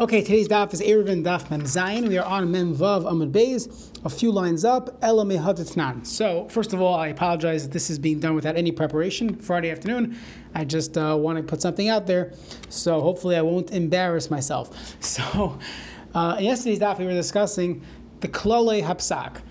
Okay, today's daf is Eruvin Daf Mem Zayin. We are on Mem Vav Amud Beis, a few lines up. Ela. So, first of all, I apologize that this is being done without any preparation. Friday afternoon, I just uh, want to put something out there, so hopefully I won't embarrass myself. So, uh, yesterday's daf, we were discussing the Klole Hapsak,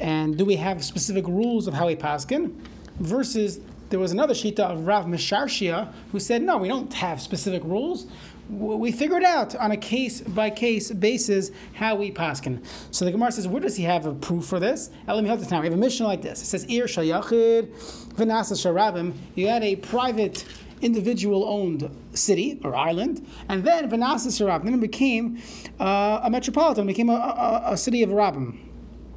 and do we have specific rules of how we paskin versus there was another shita of Rav Misharshia who said, no, we don't have specific rules we figured out on a case by case basis how we paskin. So the Gemara says, where does he have a proof for this? Let me have the time. We have a mission like this. It says, Ir shayachid v'nasa sharabim. You had a private individual owned city or island, and then Vanasa Sarab, then it became uh, a metropolitan, became a, a, a city of Rabim.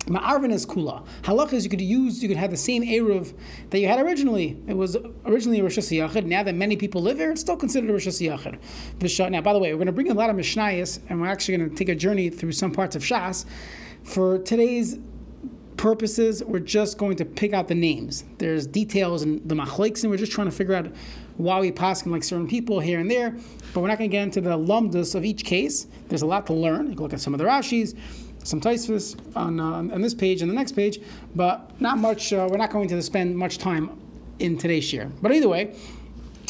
Ma'arvin is kula. Halach is you could use, you could have the same Eruv that you had originally. It was originally a Rosh Hashanah. Now that many people live there, it's still considered a Rosh Hashanah. Now, by the way, we're going to bring a lot of Mishnayos, and we're actually going to take a journey through some parts of Shas. For today's purposes, we're just going to pick out the names. There's details in the machlekes, and we're just trying to figure out why we pass like certain people here and there. But we're not going to get into the lumdus of each case. There's a lot to learn. You can look at some of the Rashis some Taisvis on, uh, on this page and the next page, but not much. Uh, we're not going to spend much time in today's year. But either way,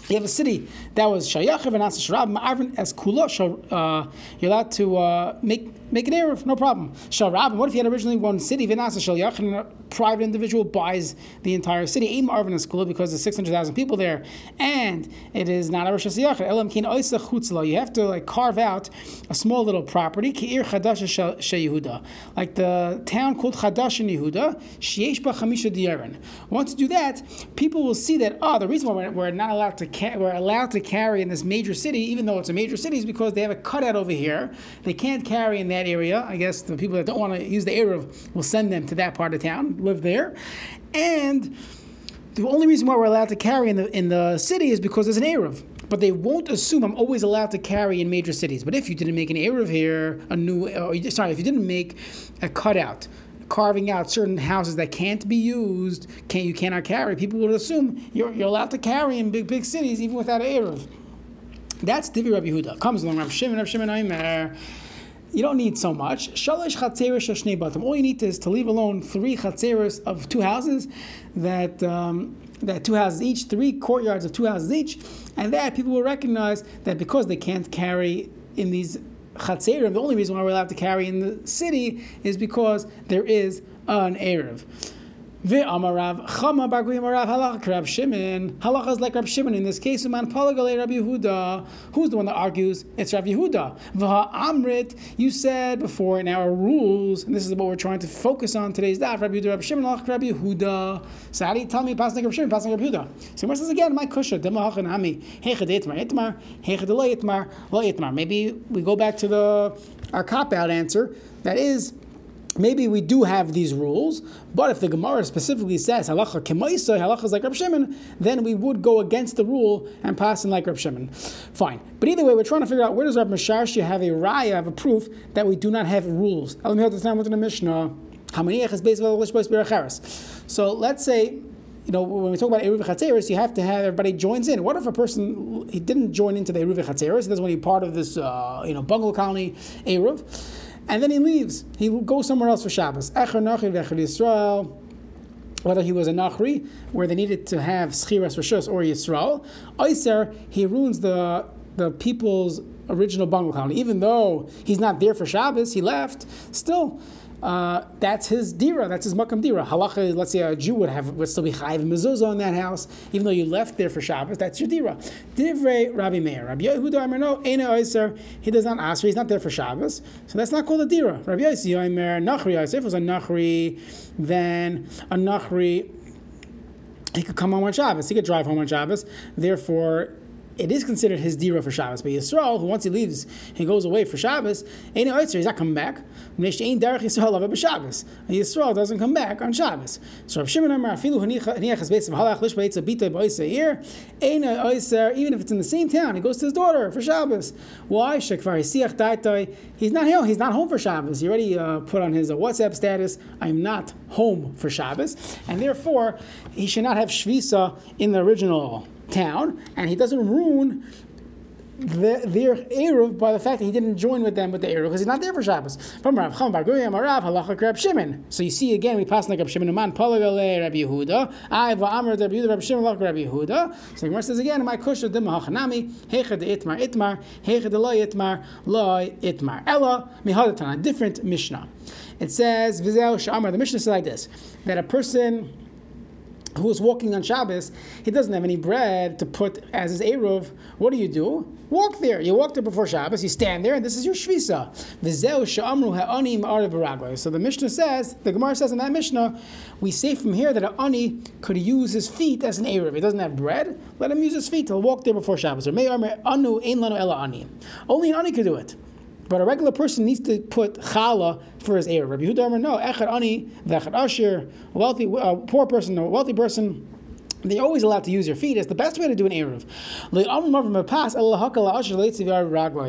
you have a city that was Shayachav and Asasharab, Ma'arvin as Kula, uh, you're allowed to uh, make make an Erev, no problem. Sharab, what if you had originally one city, Vinasa Shal and a private individual buys the entire city, Aim Arvin is Kula, because there's 600,000 people there, and it is not a Rosh Hashanah. Elam Kin you have to like carve out a small little property, Ki'ir Chadash She Yehuda, like the town called Chadash in Yehuda, Sheesh Ba Chamisha Diyarin. Once you do that, people will see that, oh, the reason why we're not allowed to ca- we're allowed to carry in this major city, even though it's a major city, is because they have a cutout over here. They can't carry in that area. I guess the people that don't want to use the Erev will send them to that part of town, live there. And the only reason why we're allowed to carry in the in the city is because there's an Erev. But they won't assume I'm always allowed to carry in major cities. But if you didn't make an Erev here, a new, uh, or, sorry, if you didn't make a cutout, carving out certain houses that can't be used, can't you cannot carry, people would assume you're, you're allowed to carry in big big cities even without an Erev. That's Divi Rabbi Huda. Comes along Rabbi Shimon, Rabbi Shimon Aimer. You don't need so much. Shalish chatzeres shnei batim. All you need is to leave alone three chatzeres of two houses, that um, that two houses each, three courtyards of two houses each, and that people will recognize that because they can't carry in these chatzerim, the only reason why we're allowed to carry in the city is because there is an erev. Ve'amarav Chama Bagui Marav Halacha Rab Shimon. Halacha is like Rab Shimon in this case. Man Palagale Rab Yehuda. Who's the one that argues? It's Rab Yehuda. V'ha Amrit. You said before in our rules, and this is what we're trying to focus on today's daf. Rab Yehuda Rab Shimon Halacha Rab Yehuda. So how do you tell me passing Rab Shimon passing Rab Yehuda? So Gemara says again, my kusha demahachan ami hechad itmar itmar hechad lo itmar lo itmar. Maybe we go back to the our cop out answer. That is maybe we do have these rules, but if the Gemara specifically says halacha kemaisa, halacha is like Reb Shimon, then we would go against the rule and pass in like Reb Shimon. Fine. But either way, we're trying to figure out where does Reb Misharshi have a raya, have a proof that we do not have rules. Let me hold this down within the Mishnah. So let's say you know, when we talk about Eruv Chatzeris, you have to have everybody joins in. What if a person he didn't join into the Eruv Chatzeris? He doesn't want to be part of this, uh, you know, bungalow colony Eruv and then he leaves. He goes somewhere else for Shabbos. Echer Nachri Yisrael. Whether he was a Nachri, where they needed to have Schiras Rishus or Yisrael. Oiser, he ruins the, the people's original bungalow colony. Even though he's not there for Shabbos, he left, still uh, that's his dira, that's his makam dira. Halacha, let's say a Jew would have would still be chayiv mezuzah in that house, even though you left there for Shabbos. That's your dira. Divrei Rabbi Meir, Rabbi Yehuda Amar no ena oiser. He does not ask. For, he's not there for Shabbos, so that's not called a dira. Rabbi Yossi Amar Nachri Yosef If it was a Nachri, then a Nachri he could come home on Shabbos. He could drive home on Shabbos. Therefore, it is considered his dira for Shabbos. But Yisrael, who once he leaves, he goes away for Shabbos, ain't he's not coming back. Yisrael doesn't come back on Shabbos. So Rav Shimon Amar, Afilu even if it's in the same town, he goes to his daughter for Shabbos. Why? He's not home. He's not home for Shabbos. He already uh, put on his uh, WhatsApp status, "I'm not home for Shabbos," and therefore he should not have shvisa in the original town, and he doesn't ruin the, their Eruv by the fact that he didn't join with them with the Eruv because he's not there for Shabbos. From Rav Cham Bar Guya Marav Halacha Rab Shimon. So you see again we pass like Rab Shimon Uman Palagale Rab Yehuda. I Amr Rab Yehuda Rab Shimon Halacha Rab Yehuda. So the Gemara says again my kusha dim hachanami hecha de itmar itmar hecha de loy itmar loy itmar. Ella mihadatan a different Mishnah. It says Vizel Shamar. The Mishnah says like this that a person who is walking on Shabbos, he doesn't have any bread to put as his Eruv. What do you do? Walk there. You walk there before Shabbos, you stand there, and this is your Shvisa. So the Mishnah says, the Gemara says in that Mishnah, we say from here that an Ani could use his feet as an Eruv. He doesn't have bread, let him use his feet. He'll walk there before Shabbos. Only an Ani could do it. But a regular person needs to put challah for his heir. Rabbi Yehuda no, echad ani, v'echad asher, wealthy, a poor person, a wealthy person, they're always allowed to use your feet. It's the best way to do an Eruv.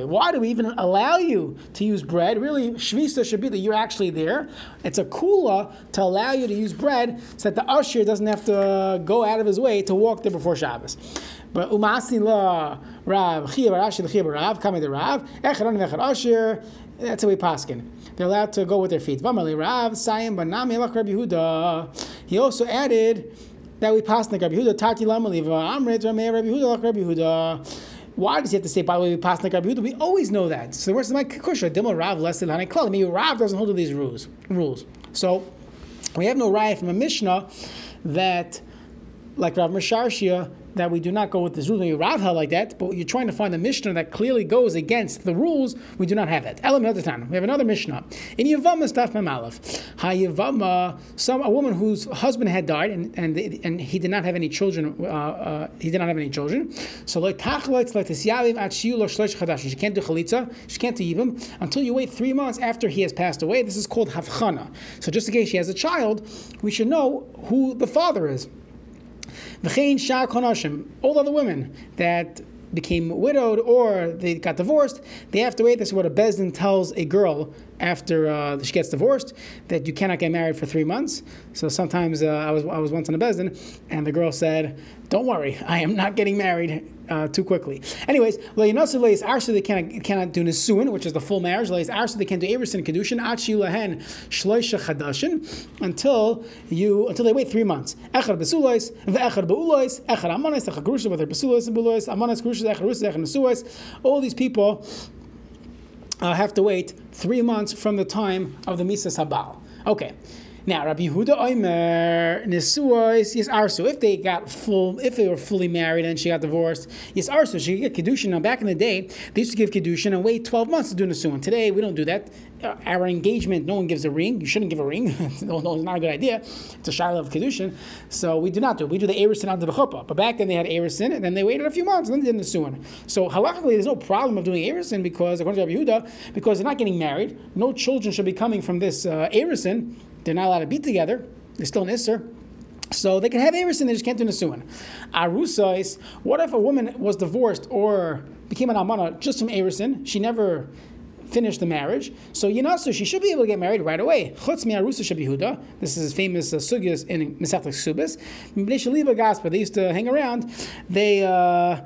Why do we even allow you to use bread? Really, Shvisa should be that you're actually there. It's a kula to allow you to use bread so that the usher doesn't have to go out of his way to walk there before Shabbos. But umasi la Rav Chia Rashi Chia Rav Kami the Rav Echad Echad Asher. That's how we paskin. They're allowed to go with their feet. Vamali Rav Sayim Banami Elach Rabbi Yehuda. He also added that we pass like Rabbi Yehuda Taki Lamali Amrit Ramei Rabbi Yehuda Lach Rabbi Yehuda. Why does he have to say, by the way, we pass like Rabbi Yehuda? We always know that. So where's my kusha? Dimel Rav less than Hanei Maybe Rav doesn't hold to these rules. Rules. So we have no riot from a Mishnah that, like Rav Mesharshia, that we do not go with this rule. Rav like that, but you're trying to find a Mishnah that clearly goes against the rules. We do not have that. Elam time. We have another Mishnah in Yavama Staf Mamalef. Ha Yavama, some a woman whose husband had died and and, and he did not have any children. Uh, uh, he did not have any children. So like tachloitz like shiu lo shlosh chadash. She can't do chalitza. She can't do yibum until you wait three months after he has passed away. This is called havchana. So just in case she has a child, we should know who the father is. V'chein shar konashim, all other women that became widowed or they got divorced, they have to wait. This is what a bezdin tells a girl after uh, she gets divorced that you cannot get married for three months. So sometimes uh, I was I was once on a bezdin, and the girl said, "Don't worry, I am not getting married uh, too quickly." Anyways, leinasu leis arsa they cannot cannot do nisuin, which is the full marriage. Leis arsa they can't do eversin kedushin achi lahen shloisha chadashin until you until they wait three months. Echad besulois ve'echad beulois echad amanis echad grusha with their besulois and beulois amanis grusha echad rusa echad nesuais. All these people uh, have to wait three months from the time of the Misa Sabal. Okay. Now, Rabbi Yehuda Omer Nesuos Yes Arsu. If they got full, if they were fully married and she got divorced, Yes Arsu. She could get kedushin. Now, back in the day, they used to give kedushin and wait twelve months to do Nesuin. Today, we don't do that. Uh, our engagement, no one gives a ring. You shouldn't give a ring. no, no, it's not a good idea. It's a shiloh of kedushin, so we do not do. it. We do the erisin out of the chuppah. But back then they had erisin, and then they waited a few months, and then they did Nesuin. So halachically, there's no problem of doing erisin because according to Rabbi Yehuda, because they're not getting married, no children should be coming from this uh, they're not allowed to be together. They're still an Isser. So they can have Eris and they just can't do Nisuin. Arusa is what if a woman was divorced or became an Amana just from Erisin? She never finished the marriage. So Yinasu, she should be able to get married right away. Chutz mi Arusa Shabihuda. This is famous uh, sugyas in Mesachlik Subis. They used to hang around. They. Uh,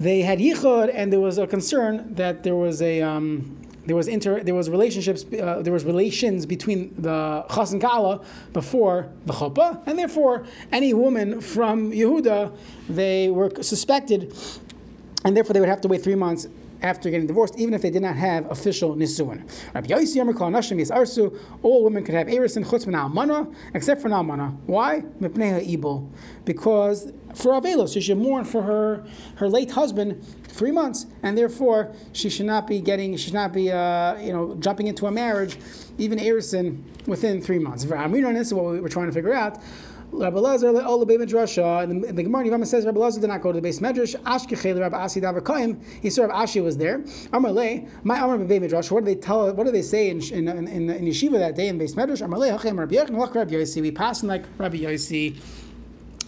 they had yichud, and there was a concern that there was a um, there was inter, there was relationships, uh, there was relations between the chas and kala before the chuppah, and therefore any woman from Yehuda, they were suspected, and therefore they would have to wait three months after getting divorced, even if they did not have official nisuin. All women could have Eris and Chutz Almana, except for Nalmana. Why? Because for Avelos, she should mourn for her, her late husband three months, and therefore she should not be getting, she should not be, uh, you know, jumping into a marriage, even Erison, within three months. This is what we're trying to figure out. Rabbi Lazar all the Beit Midrasha, and the, the Gemara Yavama says Rabbi Lazar did not go to the base Medrash. Ashkechel Rabbi Asi Davakaim. He saw Rabbi Ashi was there. Amarle, my Amar Beit Midrash. What do they tell? What do they say in in, in, in Yeshiva that day in base Medrash? Amarle Hachem Rabbi Yechon Lach Rabbi Yossi. We pass in like Rabbi Yossi,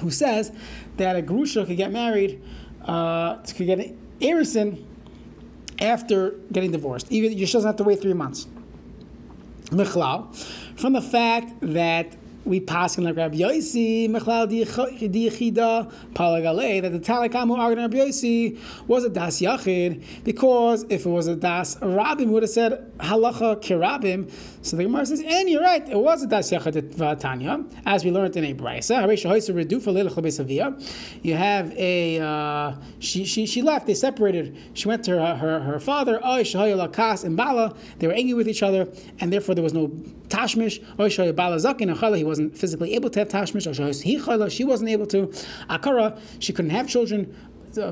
who says that a grusha could get married, uh, could get Erison after getting divorced. Even you just have to wait three months. Michlal, from the fact that we pass in like Rabbi Yossi, Mechlal Diachida, Palagale, that the Talakamu argued Rabbi Yossi was a Das Yachid, because if it was a Das Rabim, would have said Halacha Kirabim. So the Gemara says, and you're right, it was a Das Yachid Vatanya, as we learned in a Brisa. You have a, uh, she, she, she left, they separated. She went to her, her, her father, and Bala, they were angry with each other, and therefore there was no Tashmish, Bala Zakin, he wasn't physically able to have Tashmish, she wasn't able to. Akara, she couldn't have children.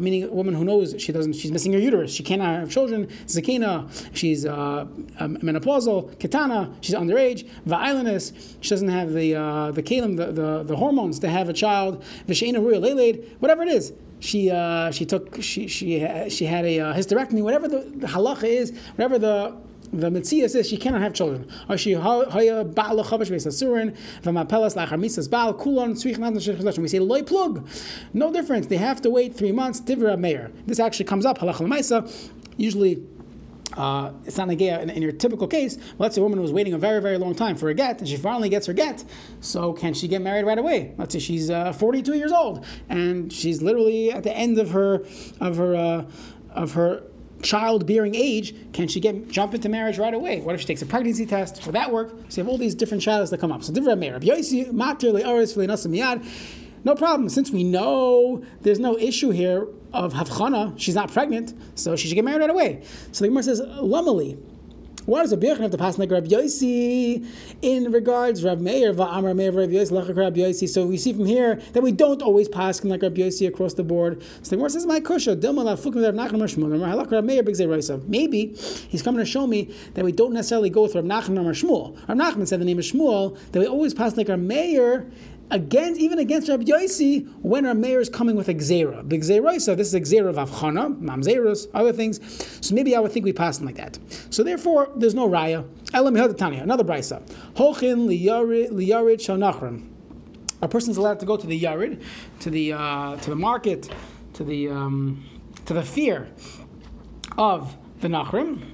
Meaning a woman who knows she doesn't, she's missing her uterus. She cannot have children. Zakina, she's uh, menopausal. Kitana, she's underage. Va'ilanis, she doesn't have the uh, the kalim, the, the, the hormones to have a child. Vishena ruya lelaid, whatever it is. She uh, she took she she she had a uh, hysterectomy. Whatever the, the halacha is, whatever the the Mitzvah says she cannot have children. We say loy plug, no difference. They have to wait three months. Divra meir. This actually comes up halacha l'maisa. Usually. Uh, it's not a in, in your typical case. Well, let's say a woman was waiting a very, very long time for a get, and she finally gets her get. So, can she get married right away? Let's say she's uh, 42 years old, and she's literally at the end of her of her uh, of her childbearing age, can she get jump into marriage right away? What if she takes a pregnancy test? Would that work? So you have all these different shadows that come up. So different. No problem. Since we know there's no issue here of havchana, she's not pregnant, so she should get married right away. So the Gemara says, Lamali. Why does a birch have to pass like Rabbi Yossi in regards Rav Meir va'amar Meir Rav Yossi lachak Rabbi Yossi? So we see from here that we don't always pass like Rabbi Yossi across the board. So the Gemara says, "My kusha dilma lafukim Rav Nachman Shmuel halak Rav Meir big Maybe he's coming to show me that we don't necessarily go with Rav Nachman or Shmuel. Rav Nachman said the name of Shmuel that we always pass like Rav Meir against even against Rabbi Yossi when our mayor is coming with a gzera. Big gzera, so this is a gzera of avchana, mamzeros, other things. So maybe I would think we pass them like that. So therefore, there's no raya. Elam Tanya, another brisa. Holchin liyarid shanachrim. A person's allowed to go to the yarid, to the uh, to the market, to the um, to the fear of the nachrim.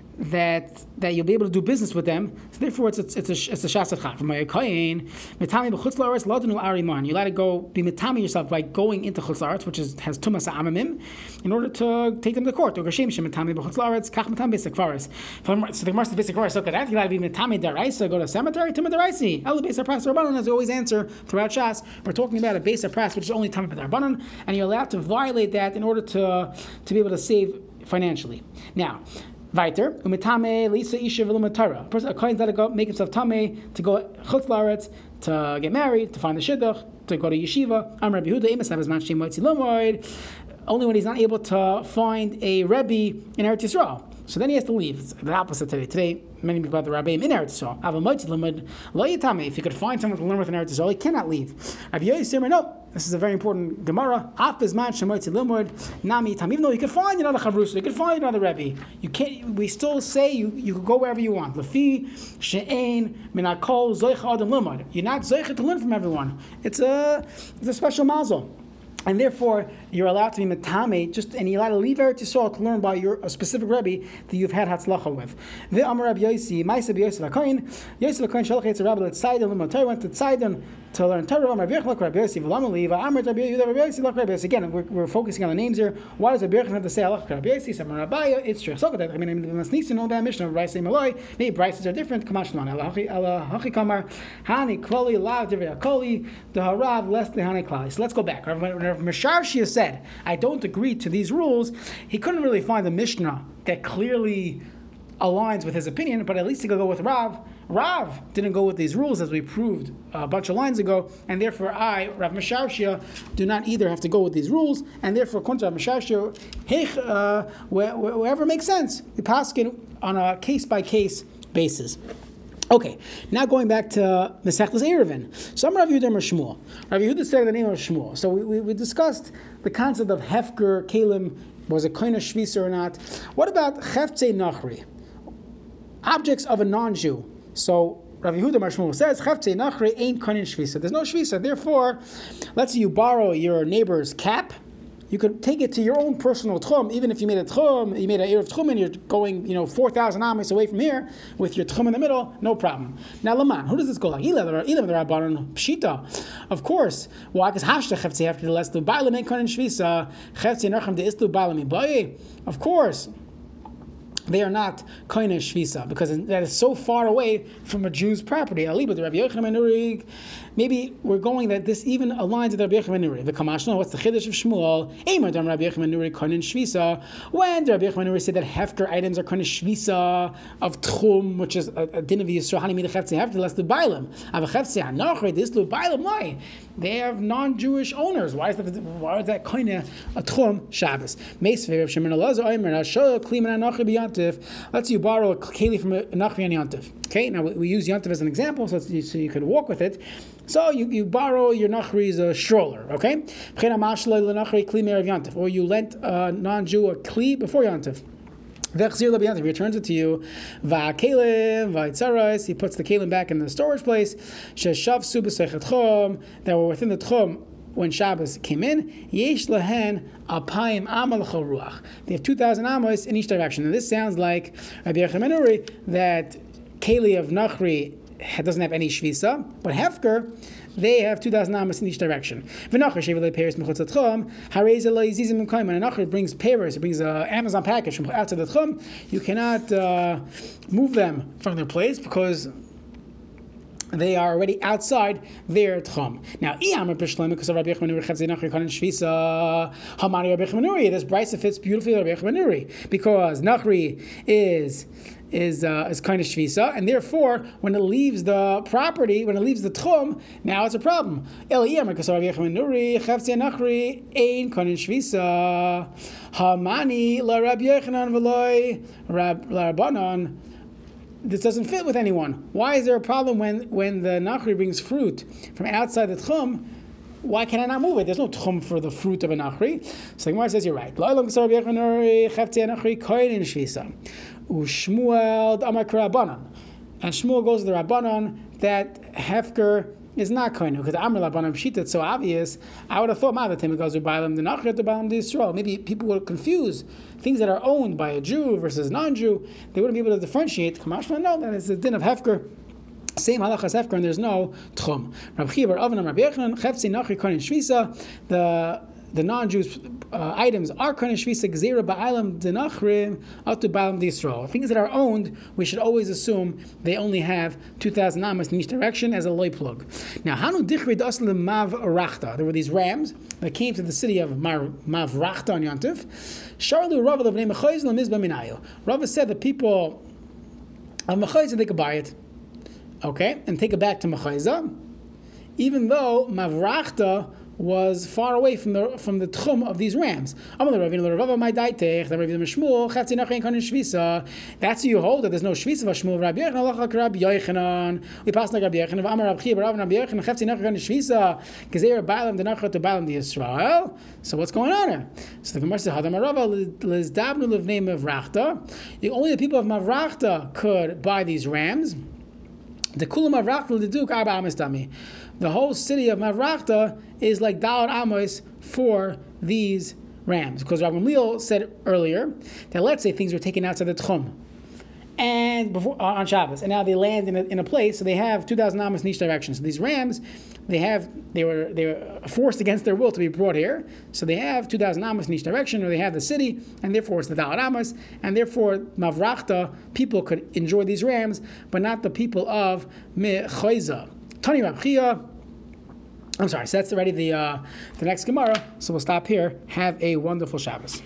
that that you'll be able to do business with them. So therefore, it's a, it's a, it's a shasat From my kain, mitami b'chutz la'aretz. You let it go be mitami yourself by going into chutz la'aretz, which is has tumas amamim, in order to take them to court. Or gashem shem mitami b'chutz la'aretz kach mitami basic kvaris. So the Gemara basic kvaris. Look at that. You got to be mitami deraisa. Go to cemetery. Tumah deraisi. El basic pras rabbanon. As we always answer throughout Shas, we're talking about a basic pras, which is only tamid rabbanon, and you're allowed to violate that in order to to be able to save financially. Now, Weiter, umitame lisa isha v'lumatara. A person, a kohen's got to go make himself tame to go chutz laretz, to get married, to find the shidduch, to go to yeshiva. I'm Rabbi Huda, emes have man shem Only when he's not able to find a rebbe in Eretz Yisrael. So then he has to leave. It's the opposite today. Today, many people have the rabbi in Eretz Yisrael. If you could find someone to learn with in Eretz Yisrael, he cannot leave. Rabbi no. This is a very important Gemara. Nami Tam. Even though you could find another Chavrusa, you could find another Rebbe. You can't. We still say you, you can go wherever you want. Lafi she'ein minakol zoicha adam limud. You're not zoicha to learn from everyone. It's a it's a special mazel and therefore you're allowed to be metame, just and you're allowed to leave Eretz Yisrael to learn by your a specific Rebbe that you've had hatzlacha with. The Amar Rabbi Yosi, Ma'aseh Yosef Hakoyin, Yosef Hakoyin Shalach Yetzer Rabbi Letzayden Limotay went to Tzayden to learn Torah. Amar Rabbi Rabbi Yosi V'Lamali V'Amar Rabbi Yehuda Rabbi Yosi Rabbi Yosi. Again, we're, we're focusing on the names here. Why does Rabbi Yochanan have to say Alach Rabbi Yosi? Some Rabbi It's true. So that I mean, we must need to know that Mishnah. Rice Maloi. Maybe prices are different. Kamash Shman Elachi Elachi Kamar Hani Klali Lav Divrei Akoli the Harav Less the Hani Klali. So let's go back. Rav Misharshi said, I don't agree to these rules, he couldn't really find a Mishnah that clearly aligns with his opinion, but at least he could go with Rav. Rav didn't go with these rules, as we proved a bunch of lines ago, and therefore I, Rav Mashashia, do not either have to go with these rules, and therefore, according to Rav Mashashia, uh, wherever makes sense, we pass on a case by case basis. Okay, now going back to Mesechtes Eruvin. Some Rav Yehuda or Shmuel. Rav Yehuda said the name of Shmuel. So we, we, we discussed the concept of Hefker, Kalim, was it kind of Shvisa or not. What about Cheftze Nachri? objects of a non-Jew. So Rav Yehuda Marshmuel says, Chavtei Nachri ain't konin shvisa. There's no shvisa. Therefore, let's say you borrow your neighbor's cap. You could take it to your own personal tchum, even if you made a tchum, you made an a of tchum, and you're going, you know, four thousand amis away from here with your tchum in the middle, no problem. Now, Laman, who does this go like? Ilam the rabbanon pshita. Of course, why? Because hashta chavtei after the last bailam ain't konin shvisa. Chavtei nacham de islu bailam Of course they are not koine shvisa because that is so far away from a Jew's property. Maybe we're going that this even aligns with Rabbi Yochanan. The Kamashna, what's the chiddush of Shmuel? Eimer dam Rabbi Nuri koine shvisa. When Rabbi Yochanan said that hefker items are koine shvisa of tchum, which is a, din of Yisrael, hani mida chefze hefker, less the bailam. Ava chefze hanachre, this lu bailam, why? They have non-Jewish owners. Why is that? Why is that koine a tchum Shabbos? Meisvei Shimon Elazar kliman anachre biyantiv. Let's you borrow a keli from a nachri and yantiv. Okay, now we, we use yantiv as an example, so, so you could walk with it. So you, you borrow your nachri's a stroller, okay? Or you lent a non-Jew a kli before yantiv. He returns it to you. He puts the kalim back in the storage place. That were within the tchum when Shabbos came in, amal. They have 2,000 amos in each direction. And this sounds like Rabbi that Keli of Nachri doesn't have any shvisa, but Hefker, they have 2,000 amos in each direction. Nachar brings papers, it brings an Amazon package from outside the tchum. You cannot uh, move them from their place because they are already outside their tchum. Now, I am a Pishlamic because of Rabbi Shvisa, Hamani Rabbi this brisa fits beautifully Rabbi because Nachri is is uh, is kind of shvisa, and therefore, when it leaves the property, when it leaves the tchum, now it's a problem. This doesn't fit with anyone. Why is there a problem when, when the Nachri brings fruit from outside the Tchum? Why can I not move it? There's no tchum for the fruit of a nachri. So the says you're right. And Shmuel goes to the Rabbanon that Hefker is not koinu because Amr Labanim Shita. It's so obvious. I would have thought Ma'adatim goes to Bailam the Nachrit to Bailam the Yisrael. Maybe people would confuse things that are owned by a Jew versus non-Jew. They wouldn't be able to differentiate. Kamashma, no, that is the din of Hefker. Same halachas hefker, and there's no tchum. Rabbi Chibar Avnam Rabbi Chefzi Nachri Kohen Shvisa. The the non-Jews uh, items are kind of shvisa gzera ba'alam denachrim out to ba'alam d'Yisrael. Things that are owned, we should always assume they only have 2,000 amas in each direction as a loy plug. Now, hanu dichri daslim Mavrachta. There were these rams that came to the city of mav rachta on Yantif. Sharlu Rava of name Rava said the people of Mechayza, they could buy it. Okay, and take it back to Mechayza, even though mavrachta was far away from the from the tchum of these rams. That's you hold that there's no shvisa of Shmuel. Rabbi Yochanan, Rabbi Yochanan. We pass like Rabbi Yochanan. Amar Rabbi Chiya, Rabbi Yochanan, Chetzi nachar shvisa. Gezer ba'alam the nachar to ba'alam the Yisrael. So what's going on here? So the Gemara says, Hadam Rava lizdabnu of name of Rachta. Only the people of Mavrachta could buy these rams. The kulam Mavrachta l'duk arba amistami the whole city of Mavrachta is like Dalar Amos for these rams. Because Rabbi Leal said earlier that let's say things were taken outside the Tchum and before uh, on Shabbos, and now they land in a, in a place, so they have 2,000 amos in each direction. So these rams, they have they were they were forced against their will to be brought here, so they have 2,000 amos in each direction, or they have the city, and therefore it's the Dalar Amos, and therefore Mavrachta people could enjoy these rams, but not the people of Mechoiza. Tani Rabchia. I'm sorry, so that's already the uh, the next Gemara. So we'll stop here. Have a wonderful Shabbos.